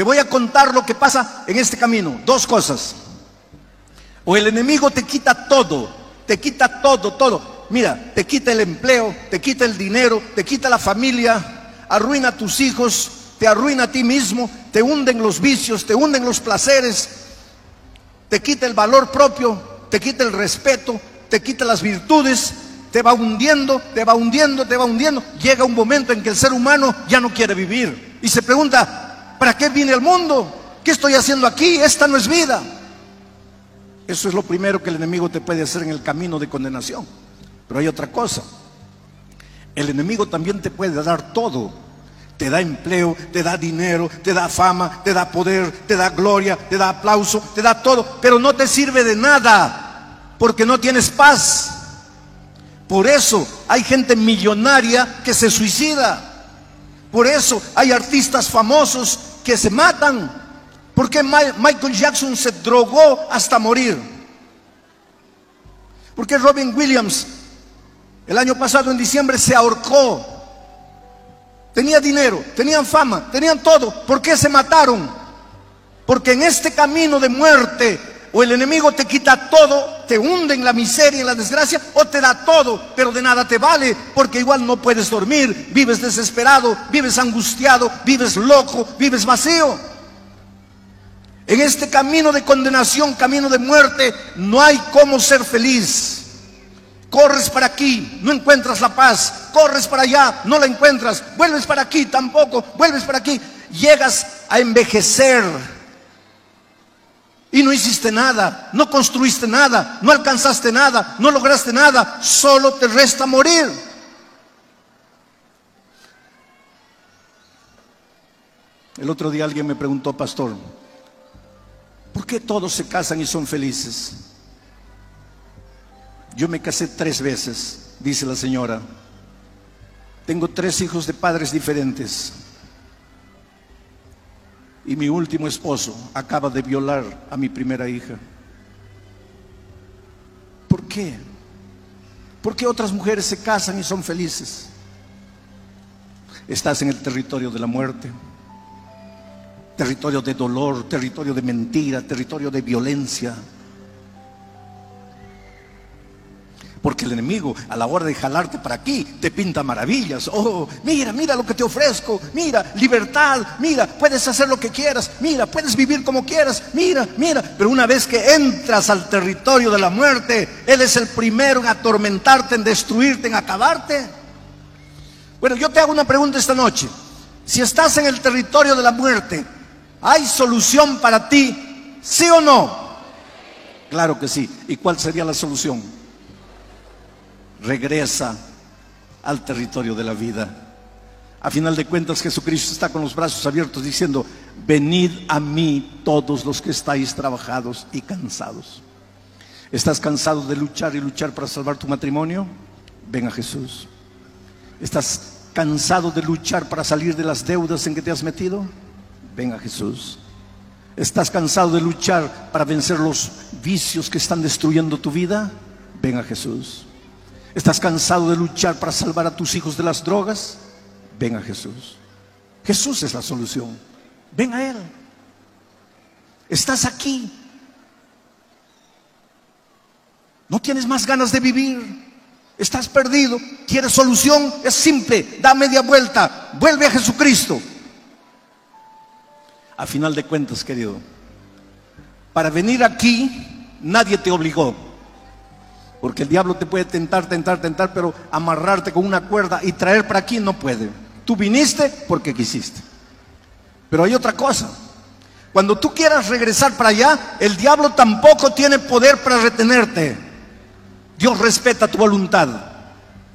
Te voy a contar lo que pasa en este camino. Dos cosas. O el enemigo te quita todo, te quita todo, todo. Mira, te quita el empleo, te quita el dinero, te quita la familia, arruina a tus hijos, te arruina a ti mismo, te hunden los vicios, te hunden los placeres, te quita el valor propio, te quita el respeto, te quita las virtudes, te va hundiendo, te va hundiendo, te va hundiendo. Llega un momento en que el ser humano ya no quiere vivir y se pregunta, ¿para qué viene el mundo? ¿Qué estoy haciendo aquí? Esta no es vida. Eso es lo primero que el enemigo te puede hacer en el camino de condenación. Pero hay otra cosa. El enemigo también te puede dar todo. Te da empleo, te da dinero, te da fama, te da poder, te da gloria, te da aplauso, te da todo. Pero no te sirve de nada porque no tienes paz. Por eso hay gente millonaria que se suicida. Por eso hay artistas famosos que se matan. ¿Por qué Michael Jackson se drogó hasta morir? ¿Por qué Robin Williams el año pasado en diciembre se ahorcó? Tenía dinero, tenían fama, tenían todo. ¿Por qué se mataron? Porque en este camino de muerte o el enemigo te quita todo, te hunde en la miseria y la desgracia, o te da todo, pero de nada te vale, porque igual no puedes dormir, vives desesperado, vives angustiado, vives loco, vives vacío. En este camino de condenación, camino de muerte, no hay cómo ser feliz. Corres para aquí, no encuentras la paz. Corres para allá, no la encuentras. Vuelves para aquí, tampoco. Vuelves para aquí. Llegas a envejecer. Y no hiciste nada, no construiste nada, no alcanzaste nada, no lograste nada. Solo te resta morir. El otro día alguien me preguntó, pastor, ¿Por qué todos se casan y son felices? Yo me casé tres veces, dice la señora. Tengo tres hijos de padres diferentes. Y mi último esposo acaba de violar a mi primera hija. ¿Por qué? ¿Por qué otras mujeres se casan y son felices? Estás en el territorio de la muerte territorio de dolor, territorio de mentira, territorio de violencia. Porque el enemigo a la hora de jalarte para aquí te pinta maravillas. Oh, mira, mira lo que te ofrezco. Mira, libertad. Mira, puedes hacer lo que quieras. Mira, puedes vivir como quieras. Mira, mira. Pero una vez que entras al territorio de la muerte, Él es el primero en atormentarte, en destruirte, en acabarte. Bueno, yo te hago una pregunta esta noche. Si estás en el territorio de la muerte, ¿Hay solución para ti? ¿Sí o no? Claro que sí. ¿Y cuál sería la solución? Regresa al territorio de la vida. A final de cuentas, Jesucristo está con los brazos abiertos diciendo, venid a mí todos los que estáis trabajados y cansados. ¿Estás cansado de luchar y luchar para salvar tu matrimonio? Ven a Jesús. ¿Estás cansado de luchar para salir de las deudas en que te has metido? Ven a Jesús. ¿Estás cansado de luchar para vencer los vicios que están destruyendo tu vida? Ven a Jesús. ¿Estás cansado de luchar para salvar a tus hijos de las drogas? Ven a Jesús. Jesús es la solución. Ven a Él. Estás aquí. No tienes más ganas de vivir. Estás perdido. ¿Quieres solución? Es simple. Da media vuelta. Vuelve a Jesucristo. A final de cuentas, querido, para venir aquí nadie te obligó. Porque el diablo te puede tentar, tentar, tentar, pero amarrarte con una cuerda y traer para aquí no puede. Tú viniste porque quisiste. Pero hay otra cosa. Cuando tú quieras regresar para allá, el diablo tampoco tiene poder para retenerte. Dios respeta tu voluntad.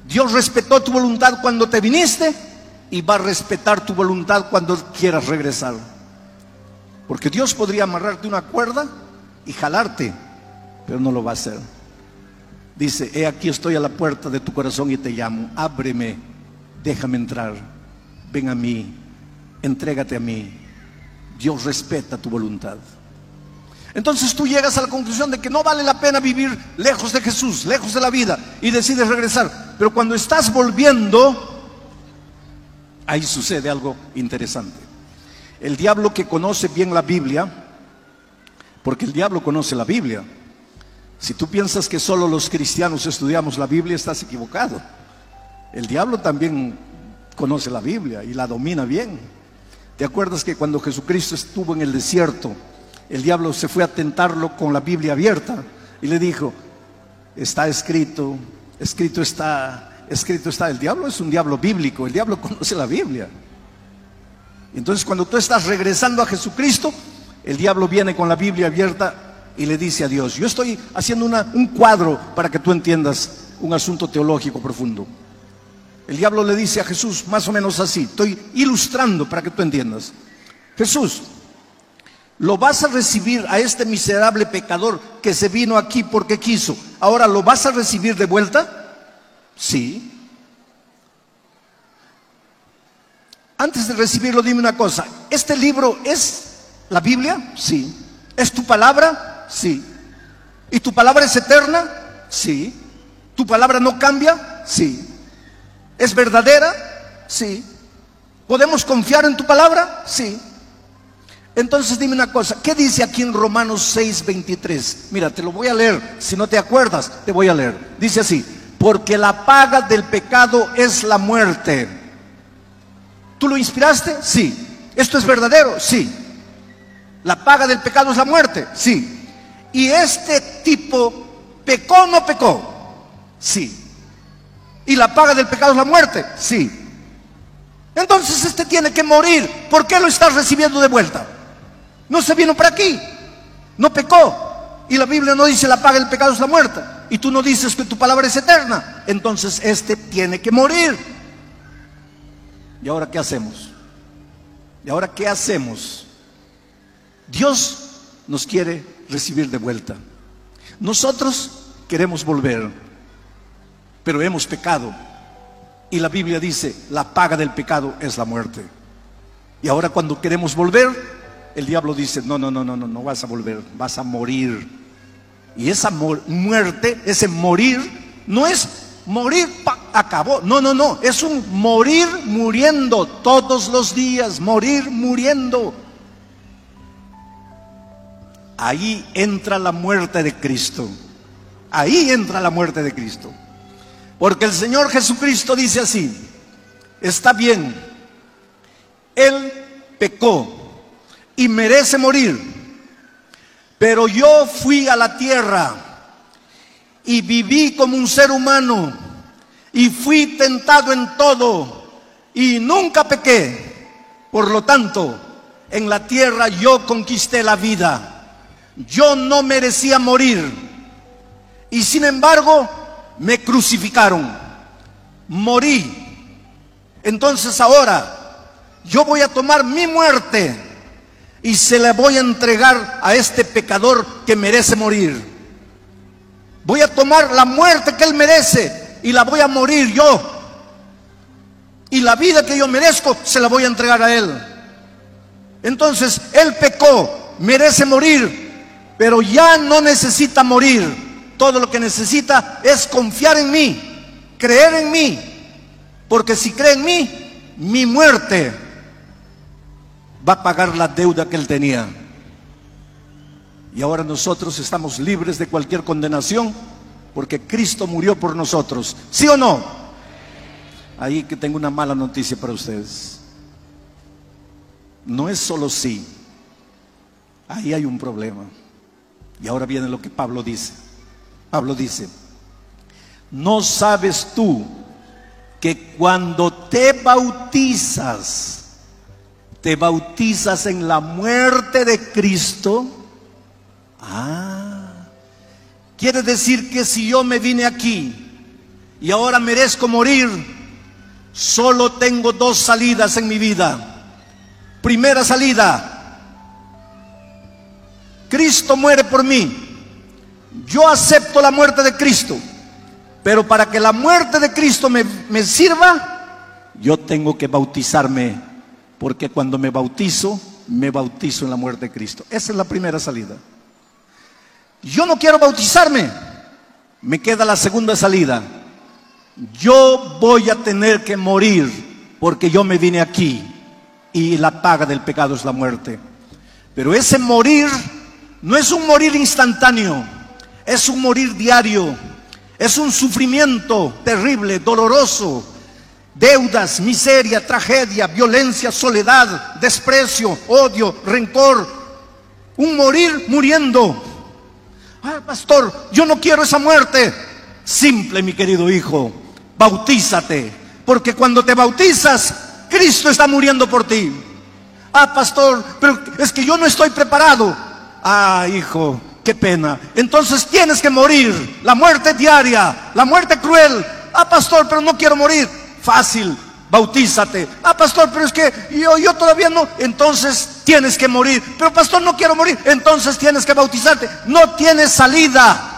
Dios respetó tu voluntad cuando te viniste y va a respetar tu voluntad cuando quieras regresar. Porque Dios podría amarrarte una cuerda y jalarte, pero no lo va a hacer. Dice, he aquí estoy a la puerta de tu corazón y te llamo, ábreme, déjame entrar, ven a mí, entrégate a mí. Dios respeta tu voluntad. Entonces tú llegas a la conclusión de que no vale la pena vivir lejos de Jesús, lejos de la vida, y decides regresar. Pero cuando estás volviendo, ahí sucede algo interesante. El diablo que conoce bien la Biblia, porque el diablo conoce la Biblia. Si tú piensas que solo los cristianos estudiamos la Biblia, estás equivocado. El diablo también conoce la Biblia y la domina bien. ¿Te acuerdas que cuando Jesucristo estuvo en el desierto, el diablo se fue a tentarlo con la Biblia abierta y le dijo, está escrito, escrito está, escrito está. El diablo es un diablo bíblico, el diablo conoce la Biblia. Entonces cuando tú estás regresando a Jesucristo, el diablo viene con la Biblia abierta y le dice a Dios, yo estoy haciendo un cuadro para que tú entiendas un asunto teológico profundo. El diablo le dice a Jesús más o menos así, estoy ilustrando para que tú entiendas. Jesús, ¿lo vas a recibir a este miserable pecador que se vino aquí porque quiso? Ahora, ¿lo vas a recibir de vuelta? Sí. Antes de recibirlo, dime una cosa, ¿este libro es la Biblia? Sí. ¿Es tu palabra? Sí. ¿Y tu palabra es eterna? Sí. ¿Tu palabra no cambia? Sí. ¿Es verdadera? Sí. ¿Podemos confiar en tu palabra? Sí. Entonces dime una cosa, ¿qué dice aquí en Romanos 6, 23? Mira, te lo voy a leer, si no te acuerdas, te voy a leer. Dice así, porque la paga del pecado es la muerte. ¿Tú lo inspiraste? Sí. ¿Esto es verdadero? Sí. ¿La paga del pecado es la muerte? Sí. ¿Y este tipo pecó o no pecó? Sí. ¿Y la paga del pecado es la muerte? Sí. Entonces este tiene que morir. ¿Por qué lo estás recibiendo de vuelta? No se vino para aquí. No pecó. Y la Biblia no dice la paga del pecado es la muerte. Y tú no dices que tu palabra es eterna. Entonces este tiene que morir. ¿Y ahora qué hacemos? ¿Y ahora qué hacemos? Dios nos quiere recibir de vuelta. Nosotros queremos volver pero hemos pecado. Y la Biblia dice, la paga del pecado es la muerte. Y ahora cuando queremos volver, el diablo dice, no, no, no, no, no, no vas a volver, vas a morir. Y esa muerte, ese morir, no es morir, acabó. No, no, no, es un morir muriendo todos los días, morir muriendo. Ahí entra la muerte de Cristo. Ahí entra la muerte de Cristo. Porque el Señor Jesucristo dice así, está bien, Él pecó y merece morir, pero yo fui a la tierra y viví como un ser humano y fui tentado en todo y nunca pequé. Por lo tanto, en la tierra yo conquisté la vida. Yo no merecía morir. Y sin embargo, me crucificaron, morí. Entonces ahora yo voy a tomar mi muerte y se la voy a entregar a este pecador que merece morir. Voy a tomar la muerte que él merece y la voy a morir yo. Y la vida que yo merezco se la voy a entregar a él. Entonces, él pecó, merece morir, pero ya no necesita morir todo lo que necesita es confiar en mí, creer en mí. Porque si cree en mí, mi muerte va a pagar la deuda que él tenía. Y ahora nosotros estamos libres de cualquier condenación porque Cristo murió por nosotros. ¿Sí o no? Ahí que tengo una mala noticia para ustedes. No es solo sí. Ahí hay un problema. Y ahora viene lo que Pablo dice. Pablo dice, ¿no sabes tú que cuando te bautizas, te bautizas en la muerte de Cristo? Ah, quiere decir que si yo me vine aquí y ahora merezco morir, solo tengo dos salidas en mi vida. Primera salida, Cristo muere por mí yo acepto la muerte de Cristo, pero para que la muerte de Cristo me, sirva, yo tengo que bautizarme, porque cuando me bautizo, me bautizo en la muerte de Cristo. Esa es la primera salida. Yo no quiero bautizarme, me queda la segunda salida. Yo voy a tener que morir porque yo me vine aquí y la paga del pecado es la muerte. Pero ese morir no es un morir instantáneo, es un morir diario, es un sufrimiento terrible, doloroso, deudas, miseria, tragedia, violencia, soledad, desprecio, odio, rencor, un morir muriendo. Ah, pastor, yo no quiero esa muerte. Simple, mi querido hijo, bautízate, porque cuando te bautizas, Cristo está muriendo por ti. Ah, pastor, pero es que yo no estoy preparado. Ah, hijo, qué pena. Entonces tienes que morir. La muerte diaria, la muerte cruel. Ah, pastor, pero no quiero morir. Fácil, bautízate. Ah, pastor, pero es que yo, yo todavía no. Entonces tienes que morir. Pero pastor, no quiero morir. Entonces tienes que bautizarte. No tienes salida.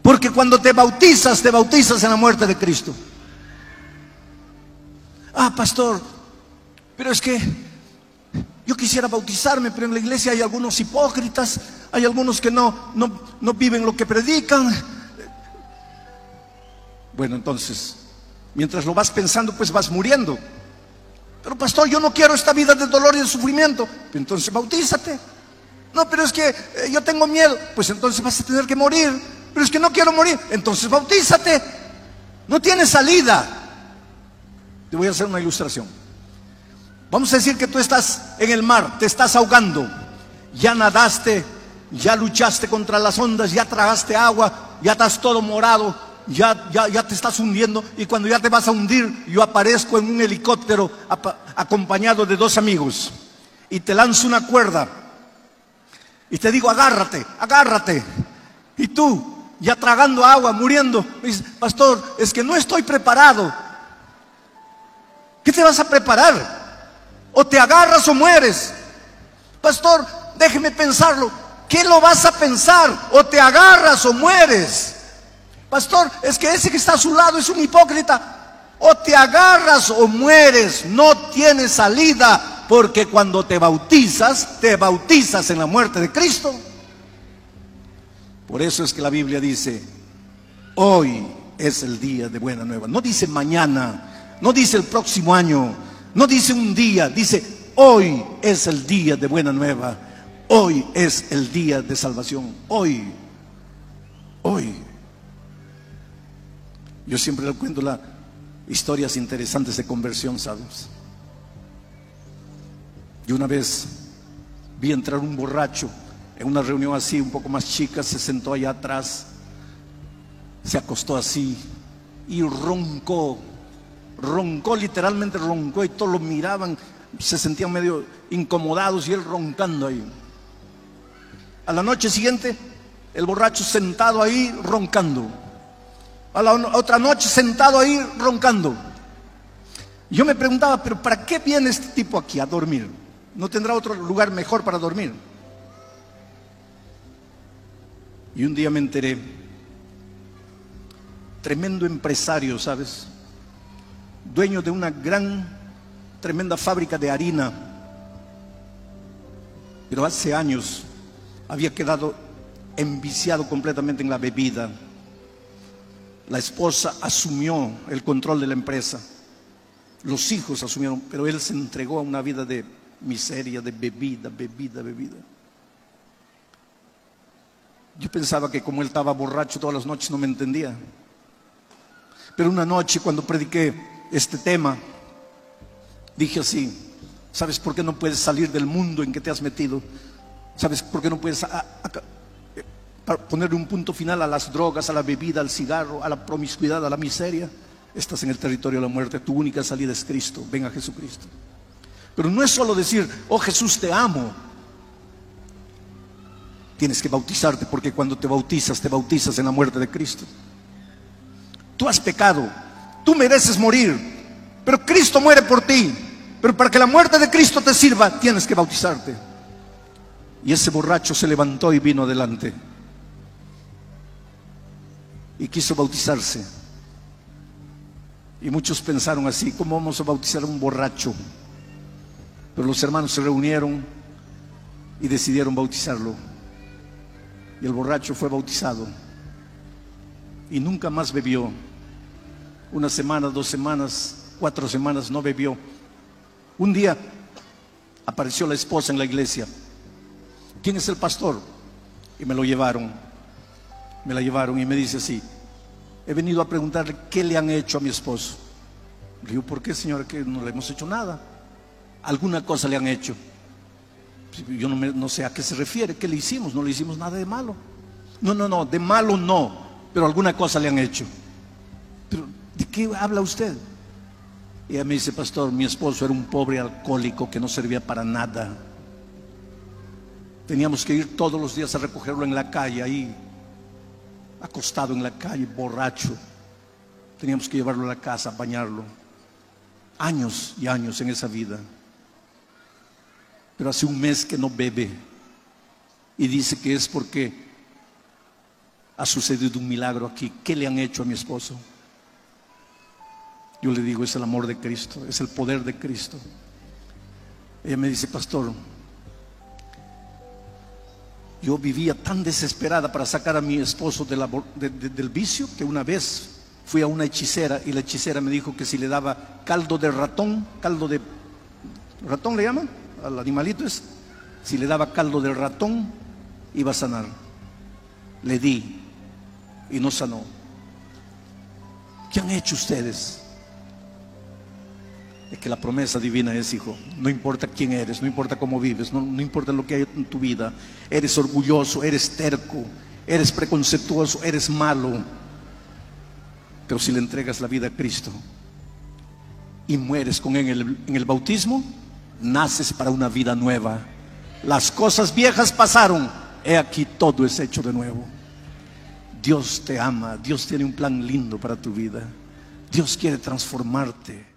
Porque cuando te bautizas, te bautizas en la muerte de Cristo. Ah, pastor, pero es que yo quisiera bautizarme, pero en la iglesia hay algunos hipócritas, hay algunos que no, no, no viven lo que predican. Bueno, entonces, mientras lo vas pensando, pues vas muriendo. Pero pastor, yo no quiero esta vida de dolor y de sufrimiento. Entonces bautízate. No, pero es que eh, yo tengo miedo. Pues entonces vas a tener que morir. Pero es que no quiero morir. Entonces bautízate. No tienes salida. Te voy a hacer una ilustración. Vamos a decir que tú estás en el mar, te estás ahogando, ya nadaste, ya luchaste contra las ondas, ya tragaste agua, ya estás todo morado, ya, ya, ya te estás hundiendo y cuando ya te vas a hundir, yo aparezco en un helicóptero acompañado de dos amigos y te lanzo una cuerda y te digo, agárrate, agárrate. Y tú, ya tragando agua, muriendo, dices, pastor, es que no estoy preparado. ¿Qué te vas a preparar? O te agarras o mueres. Pastor, déjeme pensarlo. ¿Qué lo vas a pensar? O te agarras o mueres. Pastor, es que ese que está a su lado es un hipócrita. O te agarras o mueres. No tienes salida. Porque cuando te bautizas, te bautizas en la muerte de Cristo. Por eso es que la Biblia dice, hoy es el día de buena nueva. No dice mañana, no dice el próximo año, no dice un día, dice hoy es el día de buena nueva. Hoy es el día de salvación. Hoy. Hoy. Yo siempre le cuento las historias interesantes de conversión, ¿sabes? Y una vez vi entrar un borracho en una reunión así, un poco más chica, se sentó allá atrás, se acostó así y roncó roncó, literalmente roncó y todos lo miraban, se sentían medio incomodados y él roncando ahí. A la noche siguiente, el borracho sentado ahí roncando. A la otra noche sentado ahí roncando. Yo me preguntaba, pero ¿para qué viene este tipo aquí a dormir? ¿No tendrá otro lugar mejor para dormir? Y un día me enteré, tremendo empresario, ¿sabes? Dueño de una gran, tremenda fábrica de harina, pero hace años había quedado enviciado completamente en la bebida. La esposa asumió el control de la empresa, los hijos asumieron, pero él se entregó a una vida de miseria, de bebida, bebida, bebida. Yo pensaba que como él estaba borracho todas las noches no me entendía. Pero una noche cuando prediqué este tema, dije así, ¿sabes por qué no puedes salir del mundo en que te has metido? ¿Sabes por qué no puedes poner un punto final a las drogas, a la bebida, al cigarro, a la promiscuidad, a la miseria? Estás en el territorio de la muerte, tu única salida es Cristo, ven a Jesucristo. Pero no es solo decir, oh Jesús, te amo. Tienes que bautizarte porque cuando te bautizas, te bautizas en la muerte de Cristo. Tú has pecado, Tú mereces morir, pero Cristo muere por ti. Pero para que la muerte de Cristo te sirva, tienes que bautizarte. Y ese borracho se levantó y vino adelante. Y quiso bautizarse. Y muchos pensaron así, ¿cómo vamos a bautizar a un borracho? Pero los hermanos se reunieron y decidieron bautizarlo. Y el borracho fue bautizado. Y nunca más bebió una semana, dos semanas, cuatro semanas no bebió. Un día apareció la esposa en la iglesia. ¿Quién es el pastor? Y me lo llevaron. Me la llevaron y me dice así, he venido a preguntarle qué le han hecho a mi esposo. Le digo, ¿por qué señora? Que no le hemos hecho nada. Alguna cosa le han hecho. Yo no, no sé a qué se refiere, qué le hicimos, no le hicimos nada de malo. No, no, no, de malo no, pero alguna cosa le han hecho. ¿De qué habla usted? Y ella me dice, pastor, mi esposo era un pobre alcohólico que no servía para nada. Teníamos que ir todos los días a recogerlo en la calle, ahí, acostado en la calle, borracho. Teníamos que llevarlo a la casa, bañarlo. Años y años en esa vida. Pero hace un mes que no bebe. Y dice que es porque ha sucedido un milagro aquí. ¿Qué le han hecho a mi esposo? Yo le digo, es el amor de Cristo, es el poder de Cristo. Ella me dice, pastor, yo vivía tan desesperada para sacar a mi esposo del vicio que una vez fui a una hechicera y la hechicera me dijo que si le daba caldo de ratón, caldo de ratón le llaman al animalito es, si le daba caldo de ratón iba a sanar. Le di y no sanó. ¿Qué han hecho ustedes? Es que la promesa divina es, hijo, no importa quién eres, no importa cómo vives, no, importa lo que hay en tu vida, eres orgulloso, eres terco, eres preconceptuoso, eres malo, pero si le entregas la vida a Cristo y mueres con él en el, en el bautismo, naces para una vida nueva. Las cosas viejas pasaron, he aquí todo es hecho de nuevo. Dios te ama, Dios tiene un plan lindo para tu vida. Dios quiere transformarte.